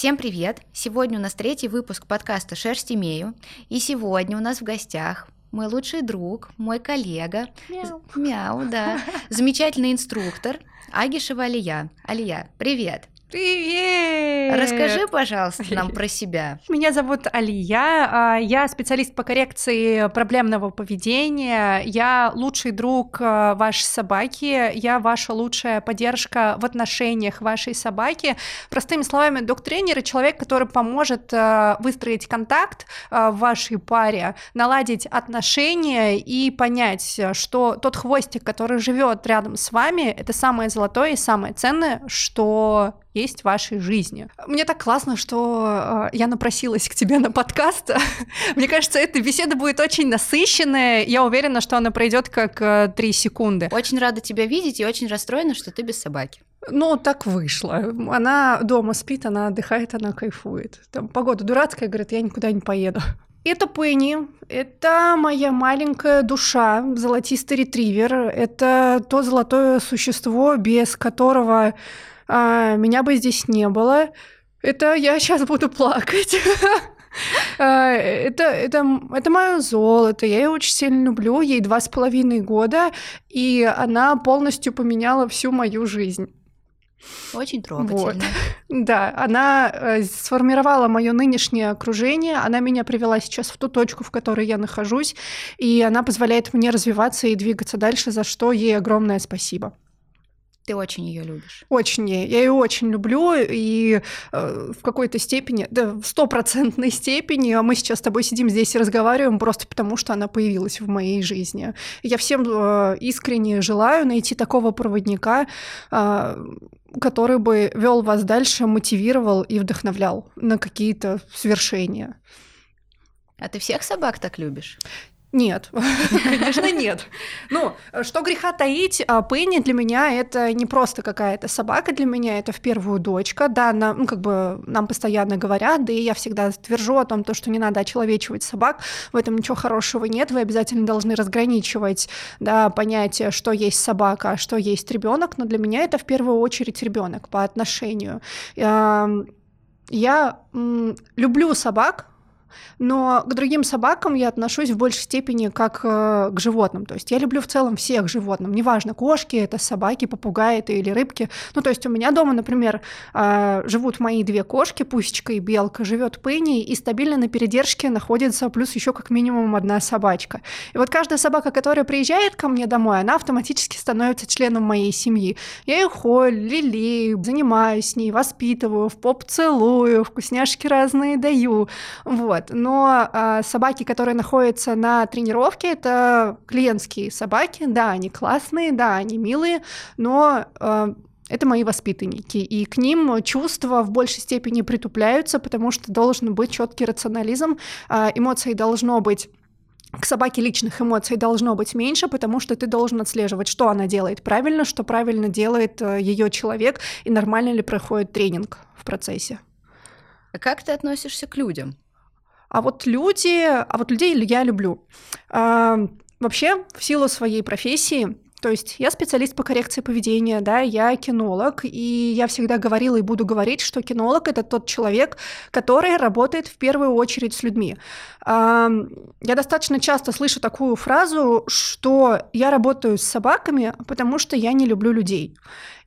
Всем привет! Сегодня у нас третий выпуск подкаста «Шерсть имею». И сегодня у нас в гостях мой лучший друг, мой коллега. Мяу. Мяу, да. Замечательный инструктор Агишева Алия. Алия, привет! Привет! Расскажи, пожалуйста, нам про себя. Меня зовут Алия, а, я специалист по коррекции проблемного поведения, я лучший друг а, вашей собаки, я ваша лучшая поддержка в отношениях вашей собаки. Простыми словами, док-тренер — человек, который поможет а, выстроить контакт в вашей паре, наладить отношения и понять, что тот хвостик, который живет рядом с вами, это самое золотое и самое ценное, что есть в вашей жизни. Мне так классно, что э, я напросилась к тебе на подкаст. Мне кажется, эта беседа будет очень насыщенная. Я уверена, что она пройдет как э, три секунды. Очень рада тебя видеть и очень расстроена, что ты без собаки. Ну, так вышло. Она дома спит, она отдыхает, она кайфует. Там погода дурацкая, говорит, я никуда не поеду. Это Пенни, это моя маленькая душа, золотистый ретривер, это то золотое существо, без которого а, меня бы здесь не было. Это я сейчас буду плакать. А, это, это, это мое золото, я ее очень сильно люблю, ей два с половиной года, и она полностью поменяла всю мою жизнь. Очень трогательно. Вот. Да, она э, сформировала мое нынешнее окружение, она меня привела сейчас в ту точку, в которой я нахожусь, и она позволяет мне развиваться и двигаться дальше, за что ей огромное спасибо. Ты очень ее любишь. Очень, я ее очень люблю, и э, в какой-то степени, да, в стопроцентной степени а мы сейчас с тобой сидим здесь и разговариваем просто потому, что она появилась в моей жизни. Я всем э, искренне желаю найти такого проводника, э, который бы вел вас дальше, мотивировал и вдохновлял на какие-то свершения. А ты всех собак так любишь? Нет, конечно, нет. Ну, что греха таить, а Пенни для меня это не просто какая-то собака, для меня это в первую дочка. Да, нам, ну, как бы нам постоянно говорят, да и я всегда твержу о том, то, что не надо очеловечивать собак, в этом ничего хорошего нет, вы обязательно должны разграничивать да, понятие, что есть собака, а что есть ребенок, но для меня это в первую очередь ребенок по отношению. Я люблю собак, но к другим собакам я отношусь в большей степени как э, к животным. То есть я люблю в целом всех животных, неважно, кошки это, собаки, попугаи это или рыбки. Ну, то есть у меня дома, например, э, живут мои две кошки, Пусечка и Белка, живет Пенни, и стабильно на передержке находится плюс еще как минимум одна собачка. И вот каждая собака, которая приезжает ко мне домой, она автоматически становится членом моей семьи. Я ее холь, лелею, занимаюсь с ней, воспитываю, в поп целую, вкусняшки разные даю. Вот. Вот. Но э, собаки, которые находятся на тренировке, это клиентские собаки. Да, они классные, да, они милые, но э, это мои воспитанники, и к ним чувства в большей степени притупляются, потому что должен быть четкий рационализм, э, эмоций должно быть к собаке личных эмоций должно быть меньше, потому что ты должен отслеживать, что она делает правильно, что правильно делает ее человек, и нормально ли проходит тренинг в процессе. А как ты относишься к людям? А вот люди, а вот людей я люблю. А, вообще, в силу своей профессии, то есть я специалист по коррекции поведения, да, я кинолог, и я всегда говорила и буду говорить, что кинолог это тот человек, который работает в первую очередь с людьми. Я достаточно часто слышу такую фразу, что я работаю с собаками, потому что я не люблю людей.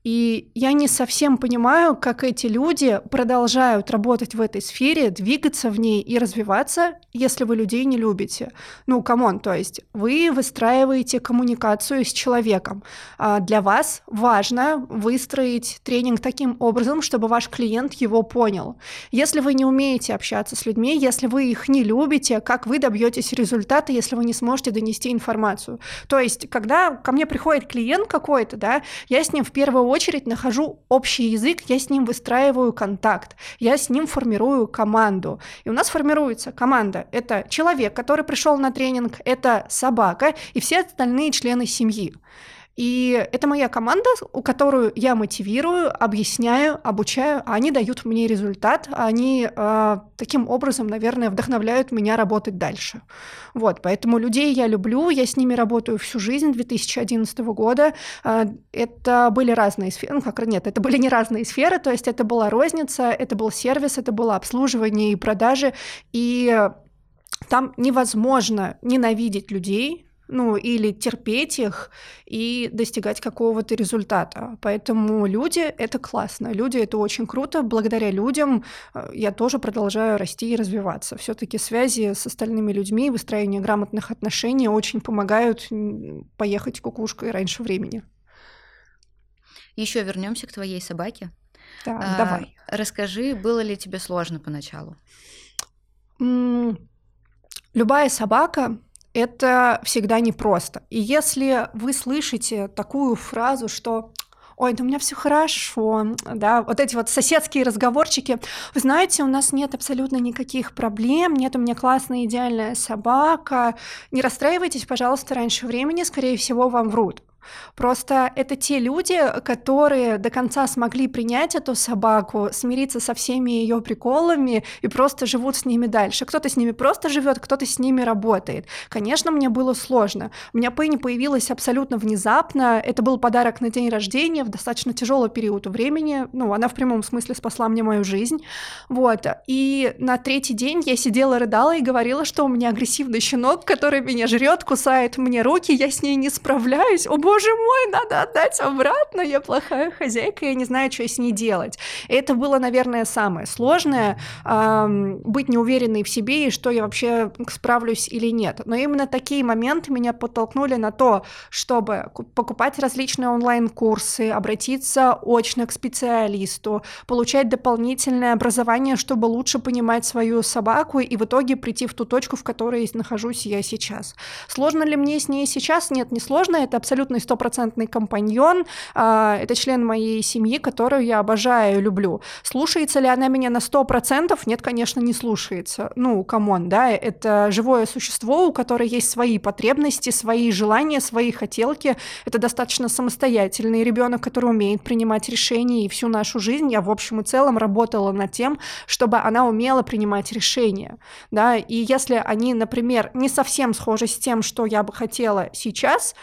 И я не совсем понимаю, как эти люди продолжают работать в этой сфере, двигаться в ней и развиваться, если вы людей не любите. Ну, come on, то есть вы выстраиваете коммуникацию с человеком. А для вас важно выстроить тренинг таким образом, чтобы ваш клиент его понял. Если вы не умеете общаться с людьми, если вы их не любите, как вы добьетесь результата, если вы не сможете донести информацию? То есть, когда ко мне приходит клиент какой-то, да, я с ним в первую очередь нахожу общий язык, я с ним выстраиваю контакт, я с ним формирую команду. И у нас формируется команда. Это человек, который пришел на тренинг, это собака и все остальные члены семьи. И это моя команда, у которую я мотивирую, объясняю, обучаю, а они дают мне результат, они э, таким образом, наверное, вдохновляют меня работать дальше. Вот, поэтому людей я люблю, я с ними работаю всю жизнь, 2011 года. Э, это были разные сферы, ну как нет, это были не разные сферы, то есть это была розница, это был сервис, это было обслуживание и продажи, и там невозможно ненавидеть людей, ну, или терпеть их и достигать какого-то результата. Поэтому люди — это классно, люди — это очень круто. Благодаря людям э, я тоже продолжаю расти и развиваться. все таки связи с остальными людьми, выстроение грамотных отношений очень помогают поехать кукушкой раньше времени. Еще вернемся к твоей собаке. Да, а, давай. Расскажи, было ли тебе сложно поначалу? Любая собака это всегда непросто. И если вы слышите такую фразу, что ой, да у меня все хорошо, да, вот эти вот соседские разговорчики, вы знаете, у нас нет абсолютно никаких проблем, нет у меня классная идеальная собака, не расстраивайтесь, пожалуйста, раньше времени, скорее всего, вам врут. Просто это те люди, которые до конца смогли принять эту собаку, смириться со всеми ее приколами и просто живут с ними дальше. Кто-то с ними просто живет, кто-то с ними работает. Конечно, мне было сложно. У меня Пенни появилась абсолютно внезапно. Это был подарок на день рождения в достаточно тяжелый период времени. Ну, она в прямом смысле спасла мне мою жизнь. Вот. И на третий день я сидела, рыдала и говорила, что у меня агрессивный щенок, который меня жрет, кусает мне руки, я с ней не справляюсь. О, боже мой, надо отдать обратно, я плохая хозяйка, я не знаю, что с ней делать. Это было, наверное, самое сложное, эм, быть неуверенной в себе и что я вообще справлюсь или нет. Но именно такие моменты меня подтолкнули на то, чтобы покупать различные онлайн-курсы, обратиться очно к специалисту, получать дополнительное образование, чтобы лучше понимать свою собаку и в итоге прийти в ту точку, в которой нахожусь я сейчас. Сложно ли мне с ней сейчас? Нет, не сложно, это абсолютно стопроцентный компаньон, а, это член моей семьи, которую я обожаю и люблю. Слушается ли она меня на сто процентов? Нет, конечно, не слушается. Ну, come on, да, это живое существо, у которого есть свои потребности, свои желания, свои хотелки. Это достаточно самостоятельный ребенок, который умеет принимать решения, и всю нашу жизнь я в общем и целом работала над тем, чтобы она умела принимать решения, да, и если они, например, не совсем схожи с тем, что я бы хотела сейчас,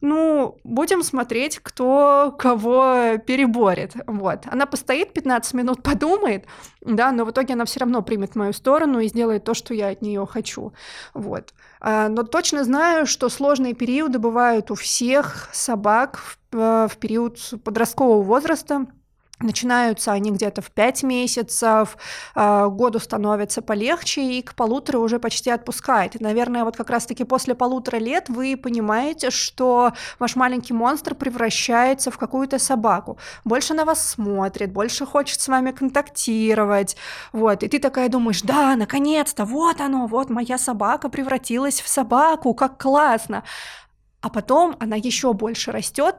ну, будем смотреть, кто кого переборет. Вот. Она постоит 15 минут, подумает, да, но в итоге она все равно примет мою сторону и сделает то, что я от нее хочу. Вот. А, но точно знаю, что сложные периоды бывают у всех собак в, э, в период подросткового возраста, Начинаются они где-то в 5 месяцев, э, году становится полегче, и к полутора уже почти отпускает. И, наверное, вот как раз-таки после полутора лет вы понимаете, что ваш маленький монстр превращается в какую-то собаку. Больше на вас смотрит, больше хочет с вами контактировать. Вот, и ты такая думаешь, да, наконец-то, вот оно, вот моя собака превратилась в собаку, как классно. А потом она еще больше растет,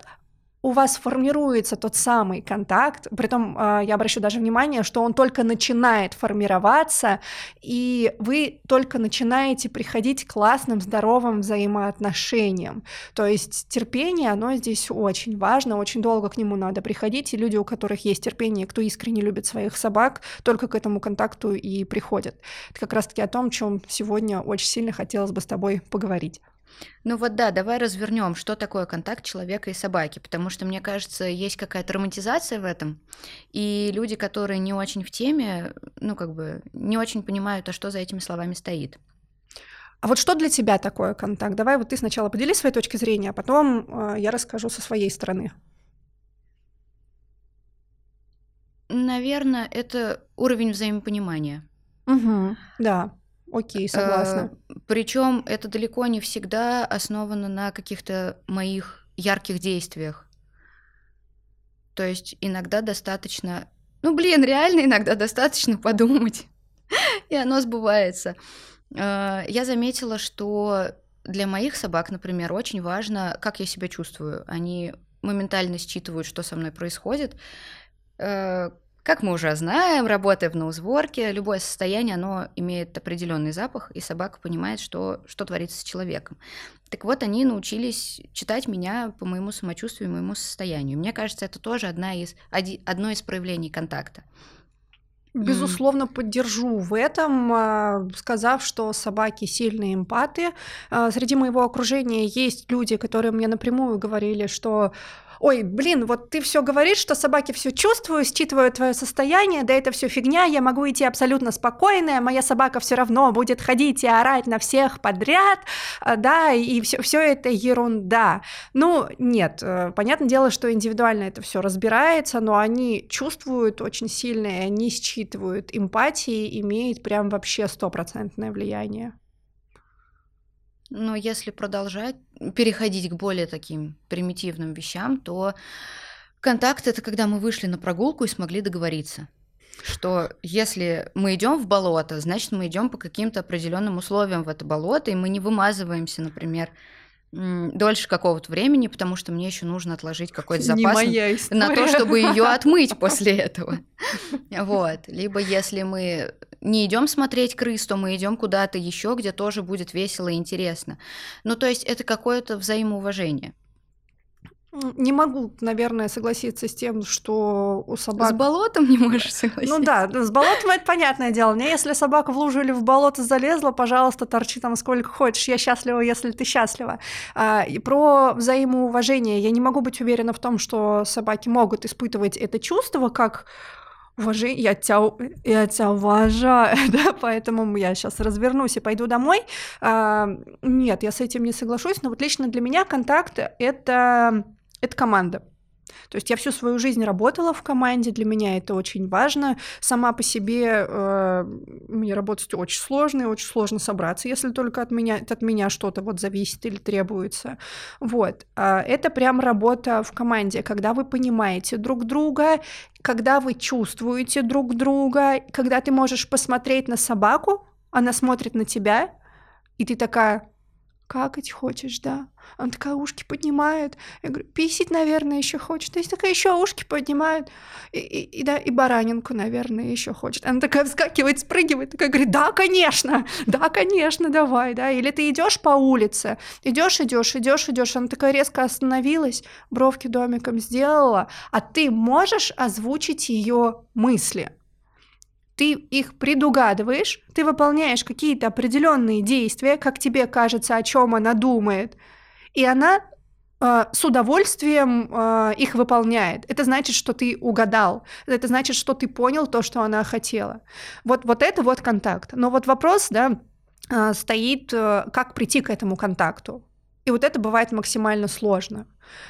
у вас формируется тот самый контакт, притом а, я обращу даже внимание, что он только начинает формироваться, и вы только начинаете приходить к классным, здоровым взаимоотношениям. То есть терпение, оно здесь очень важно, очень долго к нему надо приходить, и люди, у которых есть терпение, кто искренне любит своих собак, только к этому контакту и приходят. Это как раз-таки о том, чем сегодня очень сильно хотелось бы с тобой поговорить. Ну вот да, давай развернем, что такое контакт человека и собаки, потому что, мне кажется, есть какая-то романтизация в этом, и люди, которые не очень в теме, ну как бы не очень понимают, а что за этими словами стоит. А вот что для тебя такое контакт? Давай вот ты сначала поделись своей точки зрения, а потом э, я расскажу со своей стороны. Наверное, это уровень взаимопонимания. Угу, да. Окей, согласна. Э, Причем это далеко не всегда основано на каких-то моих ярких действиях. То есть иногда достаточно, ну блин, реально иногда достаточно подумать, и оно сбывается. Э, я заметила, что для моих собак, например, очень важно, как я себя чувствую. Они моментально считывают, что со мной происходит. Э, Как мы уже знаем, работая в ноузворке, любое состояние, оно имеет определенный запах, и собака понимает, что, что творится с человеком. Так вот, они научились читать меня по моему самочувствию моему состоянию. Мне кажется, это тоже одна из, одно из проявлений контакта. Безусловно, mm. поддержу в этом, а, сказав, что собаки сильные эмпаты. А, среди моего окружения есть люди, которые мне напрямую говорили, что ой, блин, вот ты все говоришь, что собаки все чувствуют, считывают твое состояние, да это все фигня, я могу идти абсолютно спокойная, моя собака все равно будет ходить и орать на всех подряд, а, да, и все, все это ерунда. Ну, нет, э, понятное дело, что индивидуально это все разбирается, но они чувствуют очень сильно, и они считывают эмпатии, имеет прям вообще стопроцентное влияние. Но если продолжать, переходить к более таким примитивным вещам, то контакт это когда мы вышли на прогулку и смогли договориться что если мы идем в болото, значит мы идем по каким-то определенным условиям в это болото, и мы не вымазываемся, например, дольше какого-то времени, потому что мне еще нужно отложить какой-то запас на то, чтобы ее отмыть после этого. Вот. Либо если мы не идем смотреть крыс, то мы идем куда-то еще, где тоже будет весело и интересно. Ну, то есть это какое-то взаимоуважение. Не могу, наверное, согласиться с тем, что у собак... С болотом не можешь согласиться? Ну да, с болотом это понятное дело. Мне если собака в лужу или в болото залезла, пожалуйста, торчи там сколько хочешь. Я счастлива, если ты счастлива. А, и про взаимоуважение. Я не могу быть уверена в том, что собаки могут испытывать это чувство, как уважение, я тебя, я тебя уважаю, да, поэтому я сейчас развернусь и пойду домой. А, нет, я с этим не соглашусь, но вот лично для меня контакт — это, это команда. То есть я всю свою жизнь работала в команде, для меня это очень важно. Сама по себе э, мне работать очень сложно, и очень сложно собраться, если только от меня, от меня что-то вот зависит или требуется. Вот. А это прям работа в команде, когда вы понимаете друг друга, когда вы чувствуете друг друга, когда ты можешь посмотреть на собаку, она смотрит на тебя, и ты такая, какать хочешь, да? Она такая ушки поднимает. Я говорю, писить, наверное, еще хочет. То есть такая еще ушки поднимает. И, и, и, да, и баранинку, наверное, еще хочет. Она такая вскакивает, спрыгивает, такая говорит, да, конечно, да, конечно, давай, да. Или ты идешь по улице, идешь, идешь, идешь, идешь. Она такая резко остановилась, бровки домиком сделала, а ты можешь озвучить ее мысли ты их предугадываешь, ты выполняешь какие-то определенные действия, как тебе кажется, о чем она думает, и она э, с удовольствием э, их выполняет. Это значит, что ты угадал. Это значит, что ты понял то, что она хотела. Вот, вот это вот контакт. Но вот вопрос, да, э, стоит, как прийти к этому контакту. И вот это бывает максимально сложно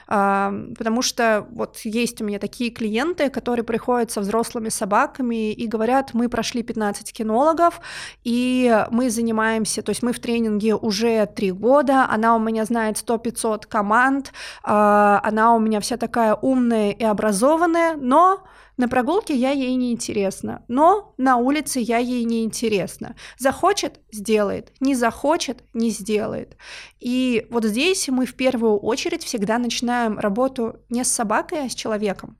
потому что вот есть у меня такие клиенты, которые приходят со взрослыми собаками и говорят, мы прошли 15 кинологов, и мы занимаемся, то есть мы в тренинге уже три года, она у меня знает 100-500 команд, а, она у меня вся такая умная и образованная, но на прогулке я ей не интересна, но на улице я ей не интересна. Захочет – сделает, не захочет – не сделает. И вот здесь мы в первую очередь всегда начинаем работу не с собакой, а с человеком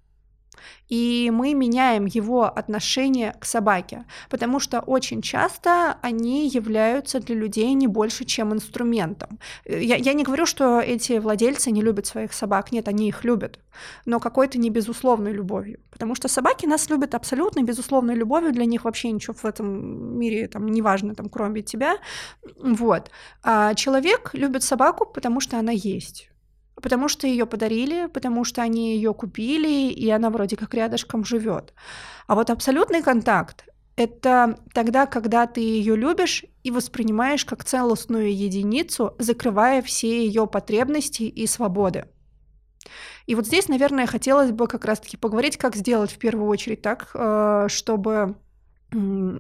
и мы меняем его отношение к собаке, потому что очень часто они являются для людей не больше, чем инструментом. Я, я не говорю, что эти владельцы не любят своих собак, нет, они их любят, но какой-то не безусловной любовью, потому что собаки нас любят абсолютно безусловной любовью, для них вообще ничего в этом мире там не важно, там, кроме тебя, вот. А человек любит собаку, потому что она есть потому что ее подарили, потому что они ее купили, и она вроде как рядышком живет. А вот абсолютный контакт это тогда, когда ты ее любишь и воспринимаешь как целостную единицу, закрывая все ее потребности и свободы. И вот здесь, наверное, хотелось бы как раз-таки поговорить, как сделать в первую очередь так, э, чтобы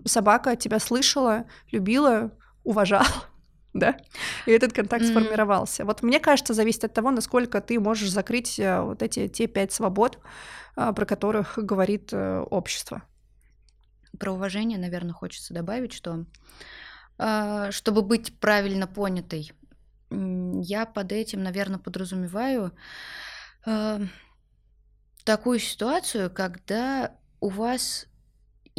собака тебя слышала, любила, уважала да, и этот контакт mm-hmm. сформировался. Вот мне кажется, зависит от того, насколько ты можешь закрыть э, вот эти те пять свобод, э, про которых говорит э, общество. Про уважение, наверное, хочется добавить, что чтобы быть правильно понятой, я под этим, наверное, подразумеваю такую ситуацию, когда у вас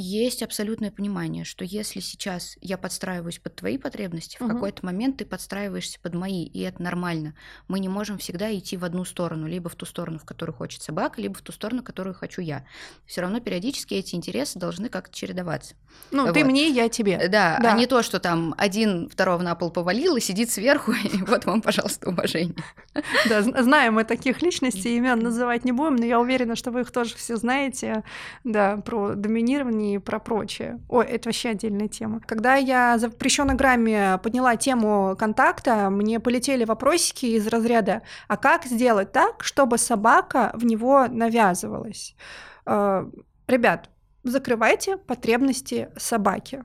есть абсолютное понимание, что если сейчас я подстраиваюсь под твои потребности, в какой-то момент ты подстраиваешься под мои, и это нормально. Мы не можем всегда идти в одну сторону, либо в ту сторону, в которую хочет собака, либо в ту сторону, которую хочу я. Все равно периодически эти интересы должны как-то чередоваться. Ну, ты Вот. мне, я тебе. Да, Да. а не то, что там один второго на пол повалил и сидит сверху, и вот вам, пожалуйста, уважение. Да, зн- знаем мы таких личностей, имен называть не будем, но я уверена, что вы их тоже все знаете, да, про доминирование и про прочее. Ой, это вообще отдельная тема. Когда я запрещенной грамме подняла тему контакта, мне полетели вопросики из разряда, а как сделать так, чтобы собака в него навязывалась? Э, Ребят, закрывайте потребности собаки.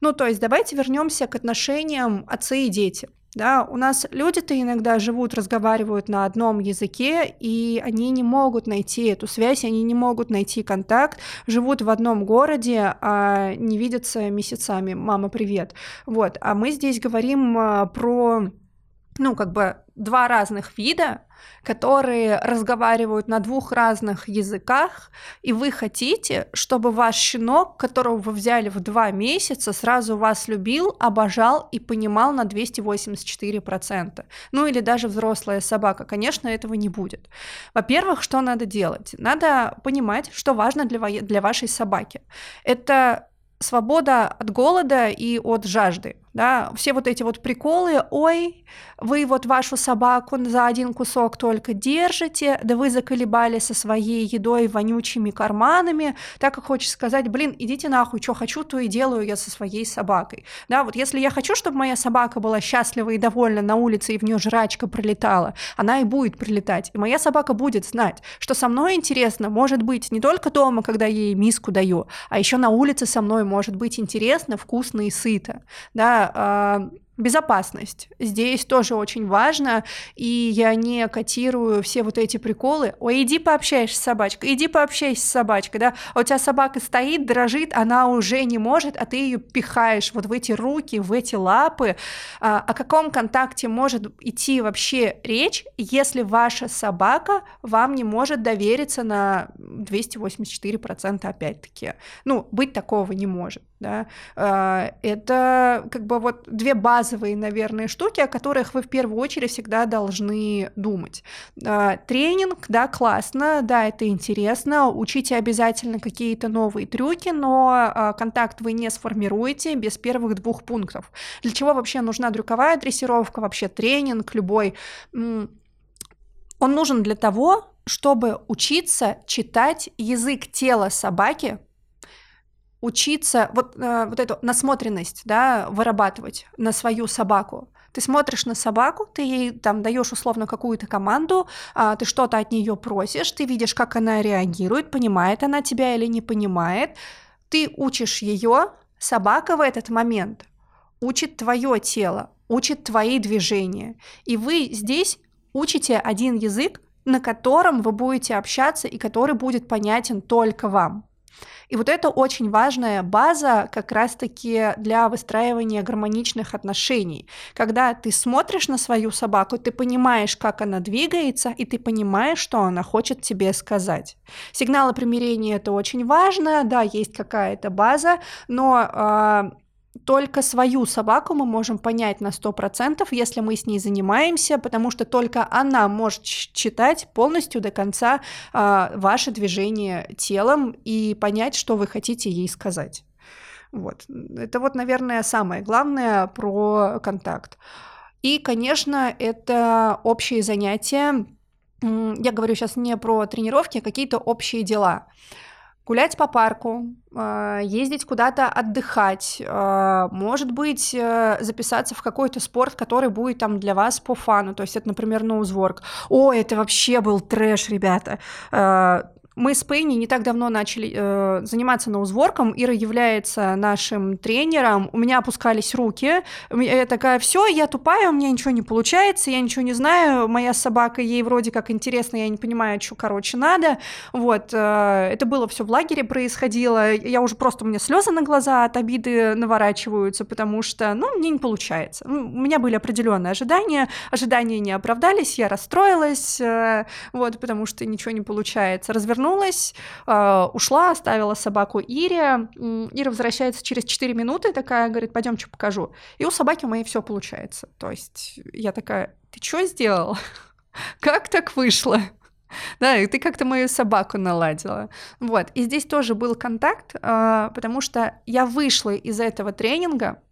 Ну, то есть давайте вернемся к отношениям отцы и дети. Да, у нас люди-то иногда живут, разговаривают на одном языке, и они не могут найти эту связь, они не могут найти контакт, живут в одном городе, а не видятся месяцами. Мама, привет. Вот. А мы здесь говорим а, про, ну, как бы два разных вида, которые разговаривают на двух разных языках, и вы хотите, чтобы ваш щенок, которого вы взяли в два месяца, сразу вас любил, обожал и понимал на 284%. Ну или даже взрослая собака. Конечно, этого не будет. Во-первых, что надо делать? Надо понимать, что важно для, во- для вашей собаки. Это свобода от голода и от жажды. Да? Все вот эти вот приколы, ой, вы вот вашу собаку за один кусок только держите, да вы заколебали со своей едой вонючими карманами, так как хочешь сказать, блин, идите нахуй, что хочу, то и делаю я со своей собакой. Да, вот если я хочу, чтобы моя собака была счастлива и довольна на улице, и в нее жрачка пролетала, она и будет прилетать. И моя собака будет знать, что со мной интересно может быть не только дома, когда я ей миску даю, а еще на улице со мной может быть интересно, вкусно и сыто. Да, а, Безопасность. Здесь тоже очень важно, и я не котирую все вот эти приколы. Ой, иди пообщаешься с собачкой, иди пообщайся с собачкой, да, а у тебя собака стоит, дрожит, она уже не может, а ты ее пихаешь вот в эти руки, в эти лапы. А, о каком контакте может идти вообще речь, если ваша собака вам не может довериться на 284% опять-таки? Ну, быть такого не может, да. А, Это как бы вот две базовые, наверное, штуки, о которых вы в первую очередь всегда должны думать. А, Тренинг, да, классно, да, это интересно, учите обязательно какие-то новые трюки, но а, контакт вы не сформируете без первых двух пунктов. Для чего вообще нужна дрюковая дрессировка, вообще тренинг любой? Он нужен для того, чтобы учиться читать язык тела собаки, учиться вот, э, вот эту насмотренность, да, вырабатывать на свою собаку. Ты смотришь на собаку, ты ей там даешь условно какую-то команду, а, ты что-то от нее просишь, ты видишь, как она реагирует, понимает она тебя или не понимает. Ты учишь ее, собака в этот момент учит твое тело, учит твои движения. И вы здесь учите один язык, на котором вы будете общаться и который будет понятен только вам. И вот это очень важная база как раз-таки для выстраивания гармоничных отношений. Когда ты смотришь на свою собаку, ты понимаешь, как она двигается, и ты понимаешь, что она хочет тебе сказать. Сигналы примирения это очень важно, да, есть какая-то база, но а, только свою собаку мы можем понять на 100%, если мы с ней занимаемся, потому что только она может читать полностью до конца а, ваше движение телом и понять, что вы хотите ей сказать. Вот. Это вот, наверное, самое главное про контакт. И, конечно, это общие занятия. Я говорю сейчас не про тренировки, а какие-то общие дела гулять по парку, а, ездить куда-то отдыхать, а, может быть, э, записаться в какой-то спорт, который будет там для вас по фану, то есть это, например, ноузворк. О, это вообще был трэш, ребята. Мы с Пенни не так давно начали э, заниматься ноузворком. Ира является нашим тренером. У меня опускались руки. Я такая, все, я тупая, у меня ничего не получается, я ничего не знаю. Моя собака, ей вроде как интересно, я не понимаю, что, короче, надо. Вот, э, это было все в лагере происходило. Я уже просто, у меня слезы на глаза от обиды наворачиваются, потому что, ну, мне не получается. Ну, У меня были определенные ожидания, ожидания не оправдались, я расстроилась, э, вот, потому что ничего не получается. Развернулась вернулась, э, ушла, оставила собаку Ире. Ира возвращается через 4 минуты, такая говорит, пойдем, что покажу. И у собаки моей все получается. То есть я такая, ты что сделал? Как так вышло? Да, и ты как-то мою собаку наладила. Вот. И здесь тоже был контакт, э, потому что я вышла из этого тренинга,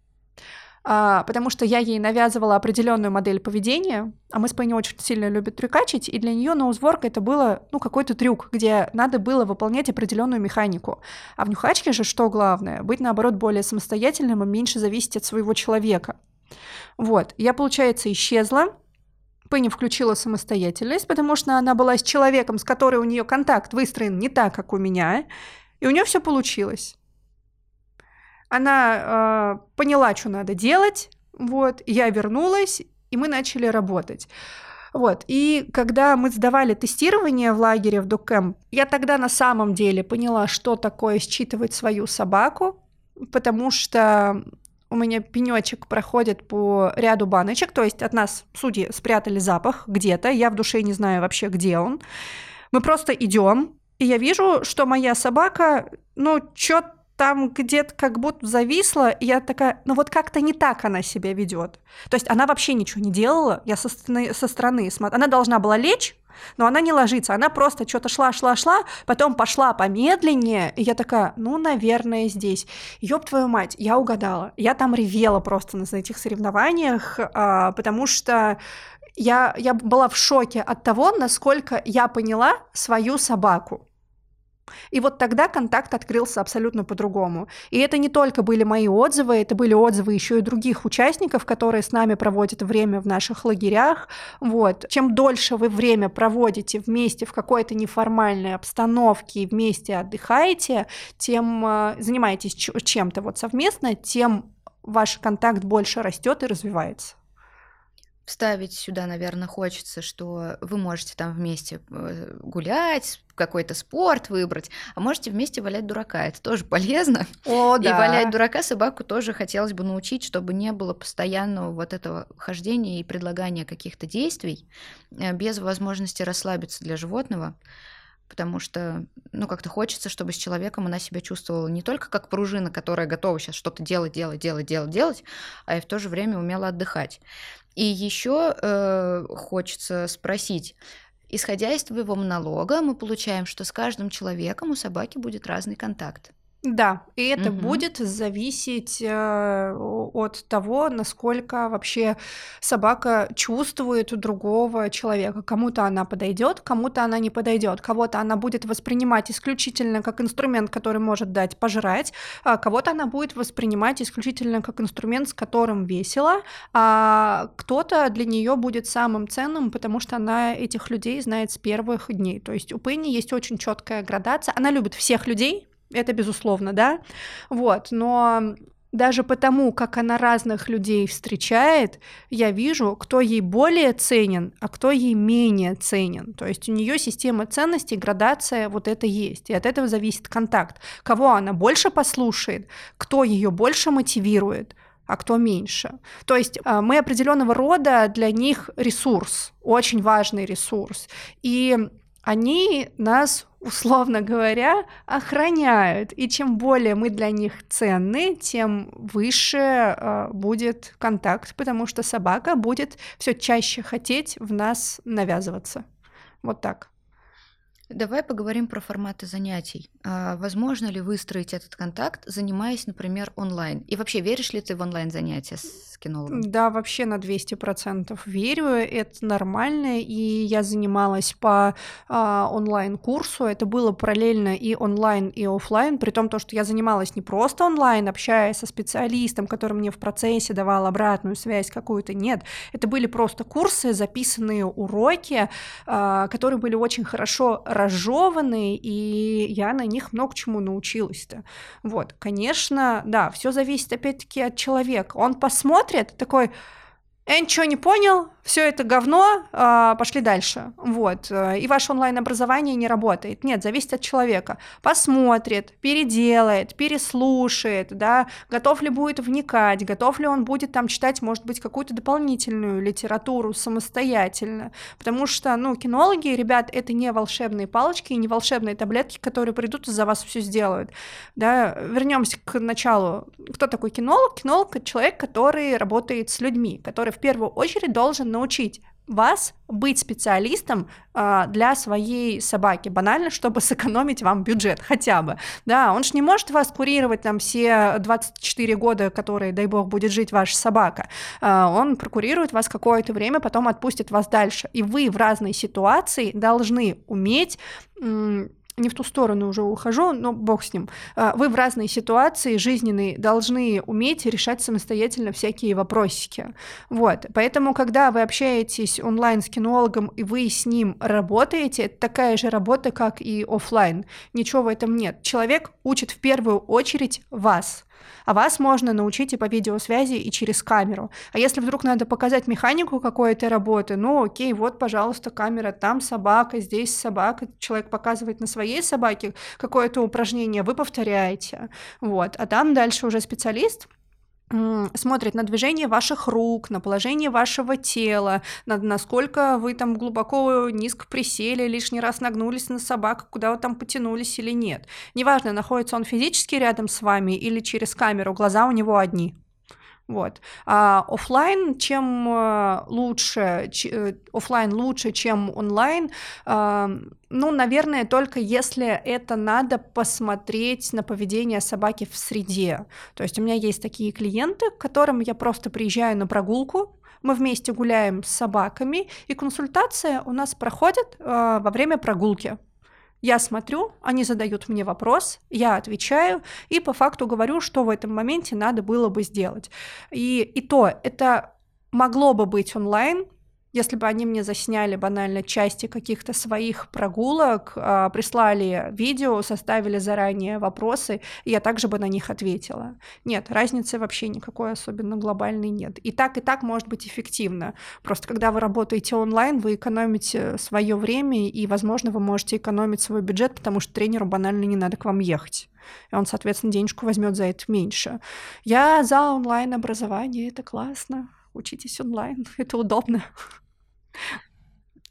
а, потому что я ей навязывала определенную модель поведения, а мы с Пенни очень сильно любят трюкачить, и для нее ноузворк это было, ну, какой-то трюк, где надо было выполнять определенную механику. А в нюхачке же что главное? Быть, наоборот, более самостоятельным и меньше зависеть от своего человека. Вот, я, получается, исчезла, Пенни включила самостоятельность, потому что она была с человеком, с которой у нее контакт выстроен не так, как у меня, и у нее все получилось. Она э, поняла, что надо делать, вот, я вернулась, и мы начали работать. Вот. И когда мы сдавали тестирование в лагере в Дукэм, я тогда на самом деле поняла, что такое считывать свою собаку, потому что у меня пенечек проходит по ряду баночек, то есть от нас судьи спрятали запах где-то, я в душе не знаю вообще, где он. Мы просто идем, и я вижу, что моя собака, ну, что там где-то как будто зависла, и я такая, ну вот как-то не так она себя ведет. То есть она вообще ничего не делала, я со стороны, со стороны смотрю. Она должна была лечь, но она не ложится, она просто что-то шла, шла, шла, потом пошла помедленнее, и я такая, ну, наверное, здесь. Ёб твою мать, я угадала. Я там ревела просто на этих соревнованиях, а, потому что я, я была в шоке от того, насколько я поняла свою собаку. И вот тогда контакт открылся абсолютно по-другому. И это не только были мои отзывы, это были отзывы еще и других участников, которые с нами проводят время в наших лагерях. Вот. Чем дольше вы время проводите вместе в какой-то неформальной обстановке и вместе отдыхаете, тем э, занимаетесь чем-то вот совместно, тем ваш контакт больше растет и развивается вставить сюда, наверное, хочется, что вы можете там вместе э, гулять, какой-то спорт выбрать, а можете вместе валять дурака. Это тоже полезно. О, да. И валять дурака собаку тоже хотелось бы научить, чтобы не было постоянного вот этого хождения и предлагания каких-то действий э, без возможности расслабиться для животного потому что, ну, как-то хочется, чтобы с человеком она себя чувствовала не только как пружина, которая готова сейчас что-то делать, делать, делать, делать, делать, а и в то же время умела отдыхать. И еще э, хочется спросить, исходя из твоего монолога, мы получаем, что с каждым человеком у собаки будет разный контакт. Да, и это угу. будет зависеть э, от того, насколько вообще собака чувствует другого человека. Кому-то она подойдет, кому-то она не подойдет. Кого-то она будет воспринимать исключительно как инструмент, который может дать пожрать, а кого-то она будет воспринимать исключительно как инструмент, с которым весело, а кто-то для нее будет самым ценным, потому что она этих людей знает с первых дней. То есть у Пенни есть очень четкая градация. Она любит всех людей, это безусловно, да, вот, но даже потому, как она разных людей встречает, я вижу, кто ей более ценен, а кто ей менее ценен. То есть у нее система ценностей, градация вот это есть. И от этого зависит контакт. Кого она больше послушает, кто ее больше мотивирует, а кто меньше. То есть а, мы определенного рода для них ресурс, очень важный ресурс. И они нас, условно говоря, охраняют. И чем более мы для них ценны, тем выше э, будет контакт, потому что собака будет все чаще хотеть в нас навязываться. Вот так. Давай поговорим про форматы занятий. А возможно ли выстроить этот контакт, занимаясь, например, онлайн? И вообще, веришь ли ты в онлайн-занятия с кинологом? Да, вообще на 200% верю. Это нормально. И я занималась по а, онлайн-курсу. Это было параллельно и онлайн, и офлайн. При том, то, что я занималась не просто онлайн, общаясь со специалистом, который мне в процессе давал обратную связь какую-то. Нет, это были просто курсы, записанные уроки, а, которые были очень хорошо разжеванные, и я на них много чему научилась-то. Вот, конечно, да, все зависит опять-таки от человека. Он посмотрит такой, я ничего не понял, все это говно, а, пошли дальше. Вот. Э, и ваше онлайн-образование не работает. Нет, зависит от человека. Посмотрит, переделает, переслушает, да, готов ли будет вникать, готов ли он будет там читать, может быть, какую-то дополнительную литературу самостоятельно. Потому что, ну, кинологи, ребят, это не волшебные палочки и не волшебные таблетки, которые придут и за вас все сделают. Да, вернемся к началу. Кто такой кинолог? Кинолог — это человек, который работает с людьми, который в первую очередь должен научить вас быть специалистом э, для своей собаки, банально, чтобы сэкономить вам бюджет хотя бы. Да, он же не может вас курировать там все 24 года, которые, дай бог, будет жить ваша собака. Э, он прокурирует вас какое-то время, потом отпустит вас дальше. И вы в разной ситуации должны уметь не в ту сторону уже ухожу, но бог с ним. А, вы в разной ситуации жизненной должны уметь решать самостоятельно всякие вопросики. Вот. Поэтому, когда вы общаетесь онлайн с кинологом и вы с ним работаете, это такая же работа, как и офлайн. Ничего в этом нет. Человек учит в первую очередь вас. А вас можно научить и по видеосвязи, и через камеру. А если вдруг надо показать механику какой-то работы, ну окей, вот, пожалуйста, камера, там собака, здесь собака, человек показывает на своей собаке какое-то упражнение, вы повторяете, вот, а там дальше уже специалист смотрит на движение ваших рук, на положение вашего тела, на насколько вы там глубоко низко присели, лишний раз нагнулись на собаку, куда вы там потянулись или нет. Неважно, находится он физически рядом с вами или через камеру, глаза у него одни. Вот. А офлайн, чем э, лучше, э, офлайн лучше, чем онлайн, а, ну, наверное, только если это надо посмотреть на поведение собаки в среде. То есть у меня есть такие клиенты, к которым я просто приезжаю на прогулку, мы вместе гуляем с собаками, и консультация у нас проходит э, во время прогулки. Я смотрю, они задают мне вопрос, я отвечаю и по факту говорю, что в этом моменте надо было бы сделать. И, и то, это могло бы быть онлайн, если бы они мне засняли банально части каких-то своих прогулок, а, прислали видео, составили заранее вопросы, я также бы на них ответила. Нет, разницы вообще никакой особенно глобальной нет. И так, и так может быть эффективно. Просто когда вы работаете онлайн, вы экономите свое время, и, возможно, вы можете экономить свой бюджет, потому что тренеру банально не надо к вам ехать. И он, соответственно, денежку возьмет за это меньше. Я за онлайн-образование, это классно. Учитесь онлайн, это удобно.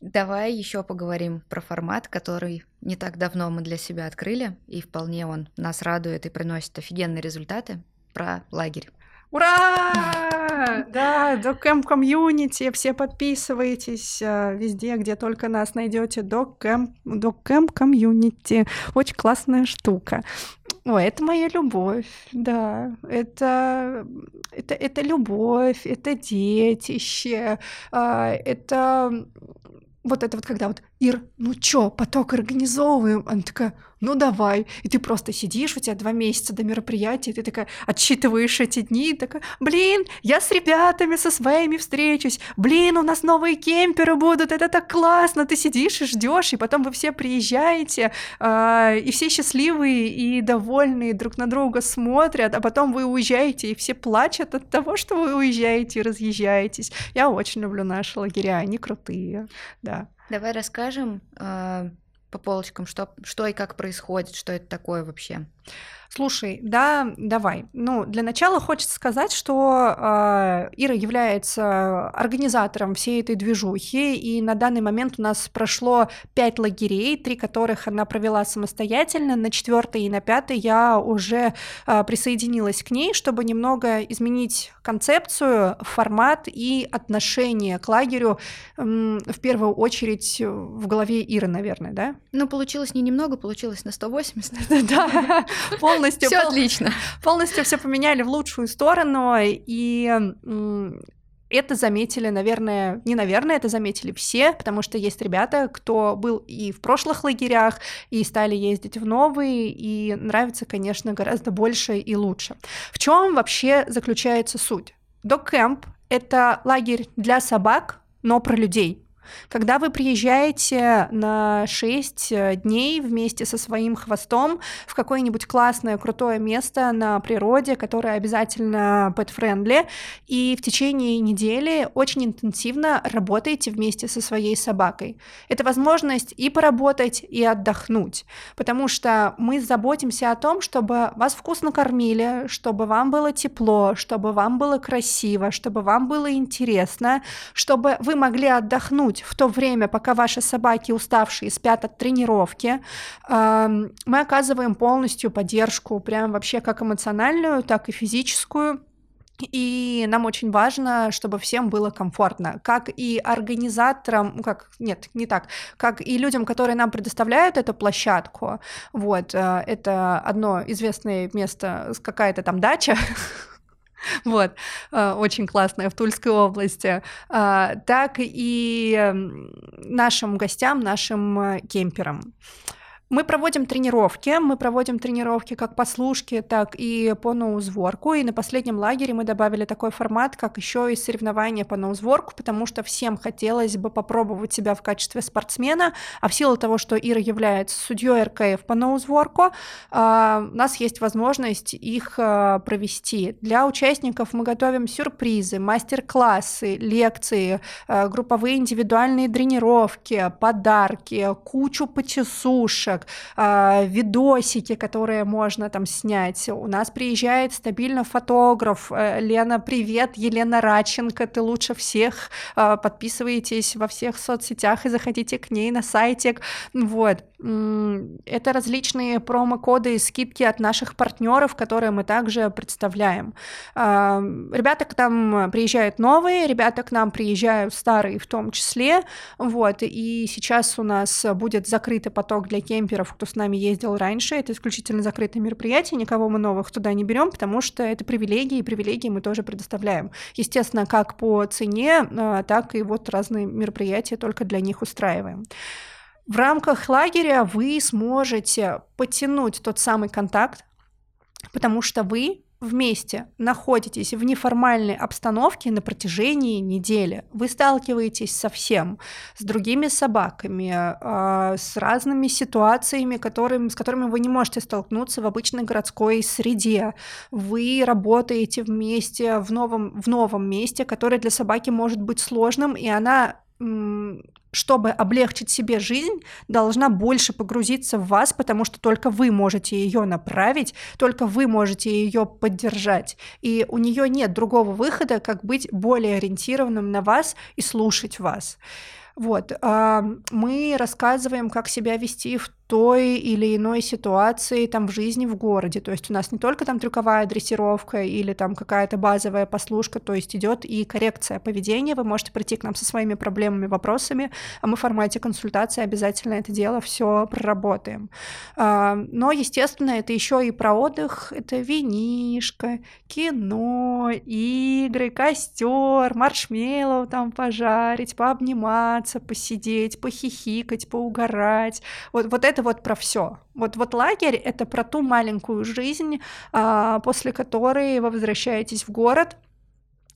Давай еще поговорим про формат, который не так давно мы для себя открыли, и вполне он нас радует и приносит офигенные результаты, про лагерь. Ура! Да, Докэм комьюнити, все подписывайтесь э, везде, где только нас найдете. Докэм, Докэм комьюнити. Очень классная штука. Ой, это моя любовь, да. Это, это, это любовь, это детище, а, это вот это вот когда вот Ир, ну чё, поток организовываем? Она такая, ну давай. И ты просто сидишь, у тебя два месяца до мероприятия, и ты такая отсчитываешь эти дни, такая, блин, я с ребятами со своими встречусь, блин, у нас новые кемперы будут, это так классно, ты сидишь и ждешь, и потом вы все приезжаете, э, и все счастливые и довольные друг на друга смотрят, а потом вы уезжаете, и все плачут от того, что вы уезжаете и разъезжаетесь. Я очень люблю наши лагеря, они крутые, да. Давай расскажем э, по полочкам, что, что и как происходит, что это такое вообще. Слушай, да, давай. Ну, для начала хочется сказать, что э, Ира является организатором всей этой движухи, и на данный момент у нас прошло пять лагерей, три которых она провела самостоятельно, на четвертый и на пятый я уже э, присоединилась к ней, чтобы немного изменить концепцию, формат и отношение к лагерю, э, в первую очередь в голове Иры, наверное, да? Ну, получилось не немного, получилось на 180. Да, полностью полностью... Все отлично. Полностью все поменяли в лучшую сторону, и это заметили, наверное, не наверное, это заметили все, потому что есть ребята, кто был и в прошлых лагерях, и стали ездить в новые, и нравится, конечно, гораздо больше и лучше. В чем вообще заключается суть? Док-кэмп — это лагерь для собак, но про людей. Когда вы приезжаете на 6 э, дней вместе со своим хвостом в какое-нибудь классное, крутое место на природе, которое обязательно pet-friendly, и в течение недели очень интенсивно работаете вместе со своей собакой. Это возможность и поработать, и отдохнуть, потому что мы заботимся о том, чтобы вас вкусно кормили, чтобы вам было тепло, чтобы вам было красиво, чтобы вам было интересно, чтобы вы могли отдохнуть в то время, пока ваши собаки уставшие спят от тренировки. Мы оказываем полностью поддержку, прям вообще как эмоциональную, так и физическую. И нам очень важно, чтобы всем было комфортно, как и организаторам, ну, как нет, не так, как и людям, которые нам предоставляют эту площадку. Вот, э, это одно известное место, какая-то там дача, вот, э, очень классная в Тульской области, э, так и нашим гостям, нашим кемперам. Мы проводим тренировки, мы проводим тренировки как по служке, так и по ноузворку, и на последнем лагере мы добавили такой формат, как еще и соревнования по ноузворку, потому что всем хотелось бы попробовать себя в качестве спортсмена, а в силу того, что Ира является судьей РКФ по ноузворку, а, у нас есть возможность их а, провести. Для участников мы готовим сюрпризы, мастер-классы, лекции, а, групповые индивидуальные тренировки, подарки, кучу почесушек, книжек, э, видосики, которые можно там снять. У нас приезжает стабильно фотограф. Э, Лена, привет, Елена Раченко, ты лучше всех. Э, подписывайтесь во всех соцсетях и заходите к ней на сайтик. Вот. Это различные промокоды и скидки от наших партнеров, которые мы также представляем. Ребята к нам приезжают новые, ребята к нам приезжают старые в том числе. Вот. И сейчас у нас будет закрытый поток для кемперов, кто с нами ездил раньше. Это исключительно закрытое мероприятие, никого мы новых туда не берем, потому что это привилегии, и привилегии мы тоже предоставляем. Естественно, как по цене, а, так и вот разные мероприятия только для них устраиваем. В рамках лагеря вы сможете потянуть тот самый контакт, потому что вы вместе находитесь в неформальной обстановке на протяжении недели. Вы сталкиваетесь со всем, с другими собаками, а, с разными ситуациями, которыми, с которыми вы не можете столкнуться в обычной городской среде. Вы работаете вместе в новом, в новом месте, которое для собаки может быть сложным, и она чтобы облегчить себе жизнь, должна больше погрузиться в вас, потому что только вы можете ее направить, только вы можете ее поддержать. И у нее нет другого выхода, как быть более ориентированным на вас и слушать вас. Вот, мы рассказываем, как себя вести в той или иной ситуации там в жизни в городе. То есть у нас не только там трюковая дрессировка или там какая-то базовая послушка, то есть идет и коррекция поведения. Вы можете прийти к нам со своими проблемами, вопросами, а мы в формате консультации обязательно это дело все проработаем. А, но, естественно, это еще и про отдых, это винишко, кино, игры, костер, маршмеллоу там пожарить, пообниматься, посидеть, похихикать, поугарать. Вот, вот это это вот про все. Вот, вот лагерь — это про ту маленькую жизнь, а, после которой вы возвращаетесь в город,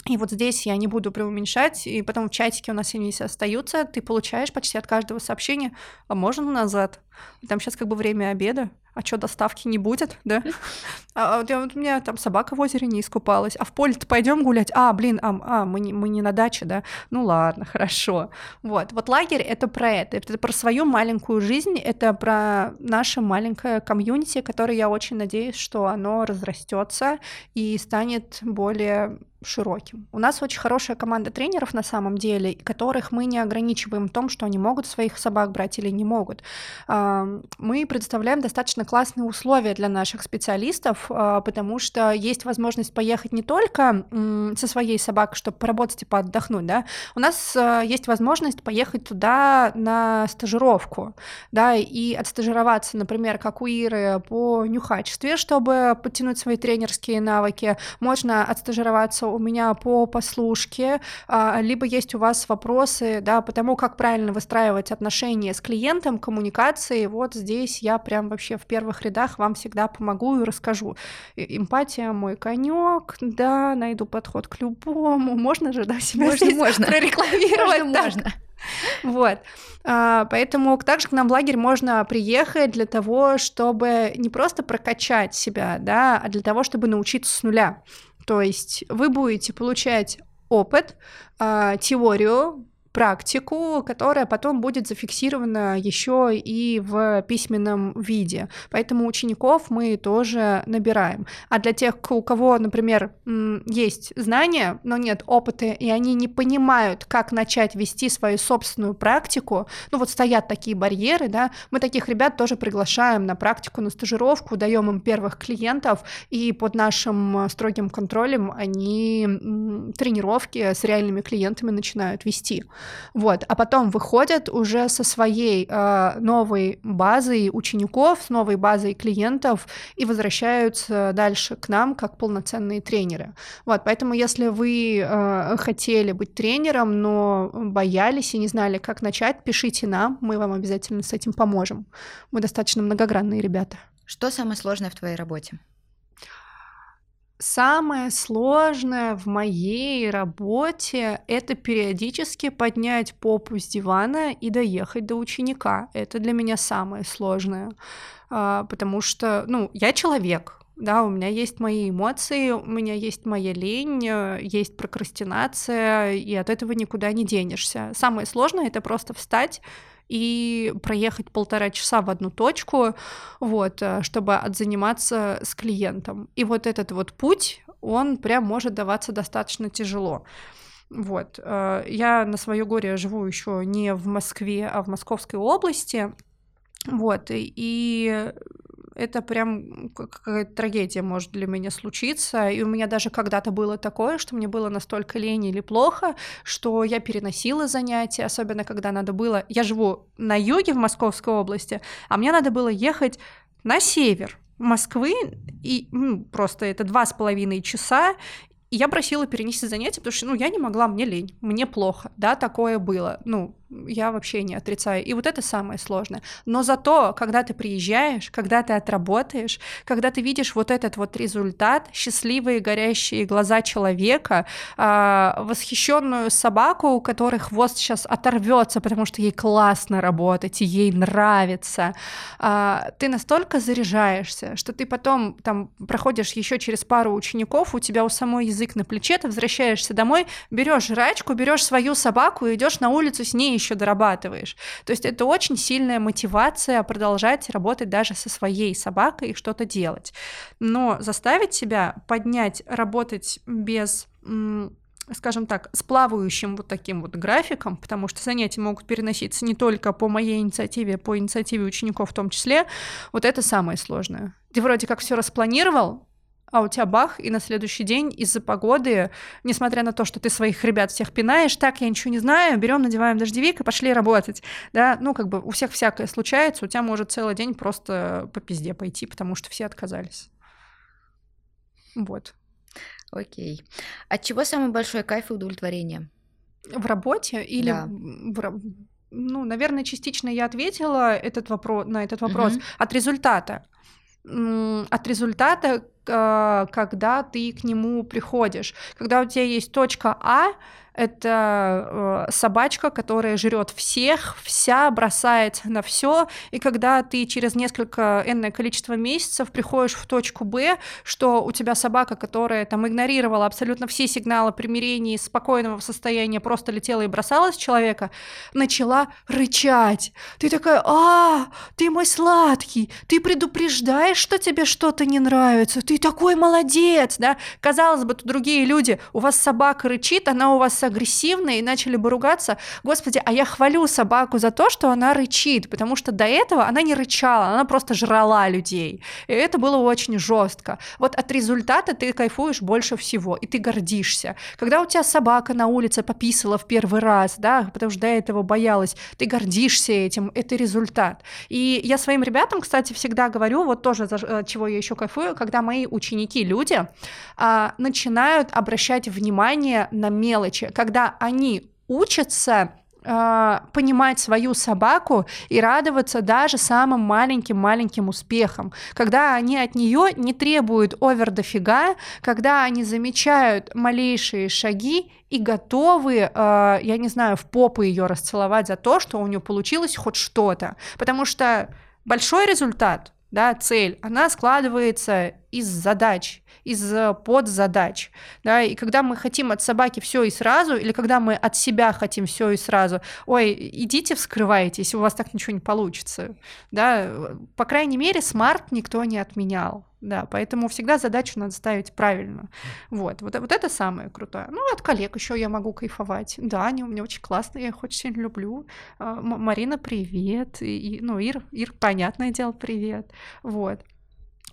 и вот здесь я не буду преуменьшать, и потом в чатике у нас они остаются, ты получаешь почти от каждого сообщения, а можно назад? Там сейчас как бы время обеда, а что, доставки не будет, да? А, вот, вот у меня там собака в озере не искупалась, а в поле-то пойдем гулять? А, блин, а, а мы, не, мы не на даче, да? Ну ладно, хорошо. Вот, вот лагерь — это про это, это про свою маленькую жизнь, это про наше маленькое комьюнити, которое я очень надеюсь, что оно разрастется и станет более широким. У нас очень хорошая команда тренеров на самом деле, которых мы не ограничиваем в том, что они могут своих собак брать или не могут. Мы предоставляем достаточно классные условия для наших специалистов, а, потому что есть возможность поехать не только со своей собакой, чтобы поработать и поотдохнуть, да, у нас а, есть возможность поехать туда на стажировку, да, и отстажироваться, например, как у Иры по нюхачестве, чтобы подтянуть свои тренерские навыки. Можно отстажироваться у меня по послушке, а, либо есть у вас вопросы, да, по тому, как правильно выстраивать отношения с клиентом, коммуникации, вот здесь я прям вообще в первых рядах вам всегда помогу и расскажу. Эмпатия мой конек, да, найду подход к любому. Можно же, да, себя можно, можно. прорекламировать? Можно, можно. Вот. А, поэтому также к нам в лагерь можно приехать для того, чтобы не просто прокачать себя, да, а для того, чтобы научиться с нуля. То есть вы будете получать опыт, а, теорию, практику, которая потом будет зафиксирована еще и в письменном виде. Поэтому учеников мы тоже набираем. А для тех, у кого, например, есть знания, но нет опыта, и они не понимают, как начать вести свою собственную практику, ну вот стоят такие барьеры, да, мы таких ребят тоже приглашаем на практику, на стажировку, даем им первых клиентов, и под нашим строгим контролем они тренировки с реальными клиентами начинают вести. Вот, а потом выходят уже со своей э, новой базой учеников, с новой базой клиентов и возвращаются дальше к нам как полноценные тренеры. Вот, поэтому если вы э, хотели быть тренером, но боялись и не знали, как начать, пишите нам, мы вам обязательно с этим поможем. Мы достаточно многогранные ребята. Что самое сложное в твоей работе? Самое сложное в моей работе — это периодически поднять попу с дивана и доехать до ученика. Это для меня самое сложное, а, потому что, ну, я человек, да, у меня есть мои эмоции, у меня есть моя лень, э, есть прокрастинация, и от этого никуда не денешься. Самое сложное — это просто встать и проехать полтора часа в одну точку, вот, э, чтобы отзаниматься с клиентом. И вот этот вот путь, он прям может даваться достаточно тяжело. Вот. Э, я на свое горе живу еще не в Москве, а в Московской области. Вот, и это прям какая-то трагедия может для меня случиться. И у меня даже когда-то было такое, что мне было настолько лень или плохо, что я переносила занятия, особенно когда надо было... Я живу на юге в Московской области, а мне надо было ехать на север, Москвы, и ну, просто это два с половиной часа, и я просила перенести занятия, потому что, ну, я не могла, мне лень, мне плохо, да, такое было, ну, я вообще не отрицаю. И вот это самое сложное. Но зато, когда ты приезжаешь, когда ты отработаешь, когда ты видишь вот этот вот результат, счастливые горящие глаза человека, э, восхищенную собаку, у которой хвост сейчас оторвется, потому что ей классно работать, и ей нравится, э, ты настолько заряжаешься, что ты потом там проходишь еще через пару учеников, у тебя у самой язык на плече, ты возвращаешься домой, берешь жрачку, берешь свою собаку и идешь на улицу с ней еще дорабатываешь. То есть это очень сильная мотивация продолжать работать даже со своей собакой и что-то делать. Но заставить себя поднять, работать без скажем так, с плавающим вот таким вот графиком, потому что занятия могут переноситься не только по моей инициативе, а по инициативе учеников в том числе, вот это самое сложное. Ты вроде как все распланировал, а у тебя бах, и на следующий день из-за погоды, несмотря на то, что ты своих ребят всех пинаешь, так, я ничего не знаю, берем, надеваем дождевик и пошли работать, да, ну, как бы у всех всякое случается, у тебя может целый день просто по пизде пойти, потому что все отказались. Вот. Окей. От чего самый большой кайф и удовлетворение? В работе или да. в, ну, наверное, частично я ответила этот вопрос, на этот вопрос угу. от результата. От результата, а, когда ты к нему приходишь. Когда у тебя есть точка А, это э, собачка, которая жрет всех, вся бросает на все, и когда ты через несколько энное количество месяцев приходишь в точку Б, что у тебя собака, которая там игнорировала абсолютно все сигналы примирения спокойного состояния, просто летела и бросалась человека, начала рычать. Ты такая, а, ты мой сладкий, ты предупреждаешь, что тебе что-то не нравится, ты такой молодец, да? Казалось бы, другие люди, у вас собака рычит, она у вас агрессивные и начали бы ругаться. Господи, а я хвалю собаку за то, что она рычит, потому что до этого она не рычала, она просто жрала людей. И это было очень жестко. Вот от результата ты кайфуешь больше всего, и ты гордишься. Когда у тебя собака на улице пописала в первый раз, да, потому что до этого боялась, ты гордишься этим, это результат. И я своим ребятам, кстати, всегда говорю, вот тоже, э, чего я еще кайфую, когда мои ученики, люди, а, начинают обращать внимание на мелочи, когда они учатся э, понимать свою собаку и радоваться даже самым маленьким-маленьким успехам, когда они от нее не требуют овер дофига, когда они замечают малейшие шаги и готовы, э, я не знаю, в попу ее расцеловать за то, что у нее получилось хоть что-то. Потому что большой результат, да, цель, она складывается из задач, из э, подзадач, да, и когда мы хотим от собаки все и сразу, или когда мы от себя хотим все и сразу, ой, идите вскрывайтесь, у вас так ничего не получится, да, по крайней мере, смарт никто не отменял, да, поэтому всегда задачу надо ставить правильно, вот, вот, вот это самое крутое. Ну, от коллег еще я могу кайфовать, да, они у меня очень классные, я их очень сильно люблю, а, Марина, привет, и, ну, Ир, Ир, понятное дело, привет, вот.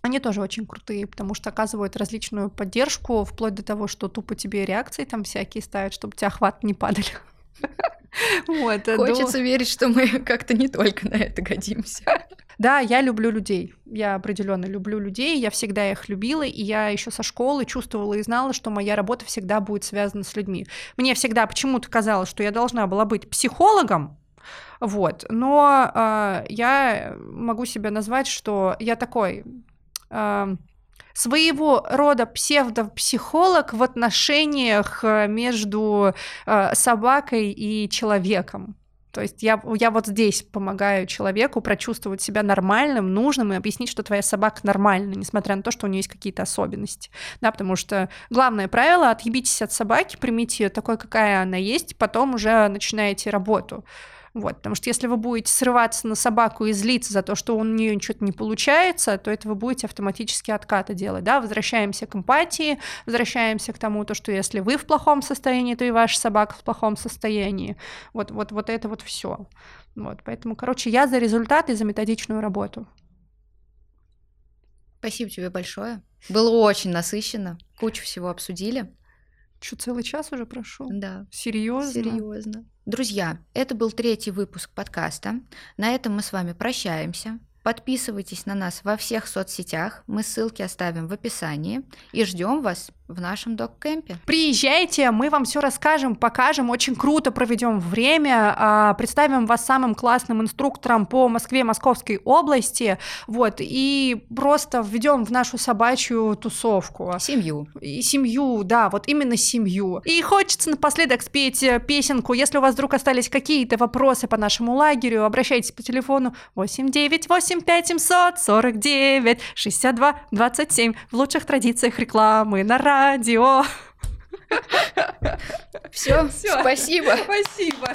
Они тоже очень крутые, потому что оказывают различную поддержку, вплоть до того, что тупо тебе реакции там всякие ставят, чтобы тебя охват не падали. Вот, э, Хочется верить, что мы как-то не только на это годимся. Да, я люблю людей. Я определенно люблю людей, я всегда их любила, и я еще со школы чувствовала и знала, что моя работа всегда будет связана с людьми. Мне всегда почему-то казалось, что я должна была быть психологом, вот, но э, я могу себя назвать, что я такой своего рода псевдопсихолог в отношениях э, между э, собакой и человеком. То есть я, я вот здесь помогаю человеку прочувствовать себя нормальным, нужным и объяснить, что твоя собака нормальная, несмотря на то, что у нее есть какие-то особенности. Да, потому что главное правило — отъебитесь от собаки, примите ее такой, какая она есть, потом уже начинаете работу. Вот, потому что если вы будете срываться на собаку и злиться за то, что у нее что-то не получается, то это вы будете автоматически откаты делать, да, возвращаемся к эмпатии, возвращаемся к тому, то, что если вы в плохом состоянии, то и ваша собака в плохом состоянии. Вот, вот, вот это вот все. Вот, поэтому, короче, я за результат и за методичную работу. Спасибо тебе большое. Было очень насыщенно. Кучу всего обсудили. Что, целый час уже прошел? Да. Серьезно? Серьезно. Друзья, это был третий выпуск подкаста. На этом мы с вами прощаемся. Подписывайтесь на нас во всех соцсетях, мы ссылки оставим в описании и ждем вас в нашем док-кемпе. Приезжайте, мы вам все расскажем, покажем, очень круто проведем время, а, представим вас самым классным инструктором по Москве, Московской области, вот, и просто введем в нашу собачью тусовку. Семью. И семью, да, вот именно семью. И хочется напоследок спеть э, песенку. Если у вас вдруг остались какие-то вопросы по нашему лагерю, обращайтесь по телефону 898 700 49 62 27 в лучших традициях рекламы на радио. Все, спасибо. Спасибо.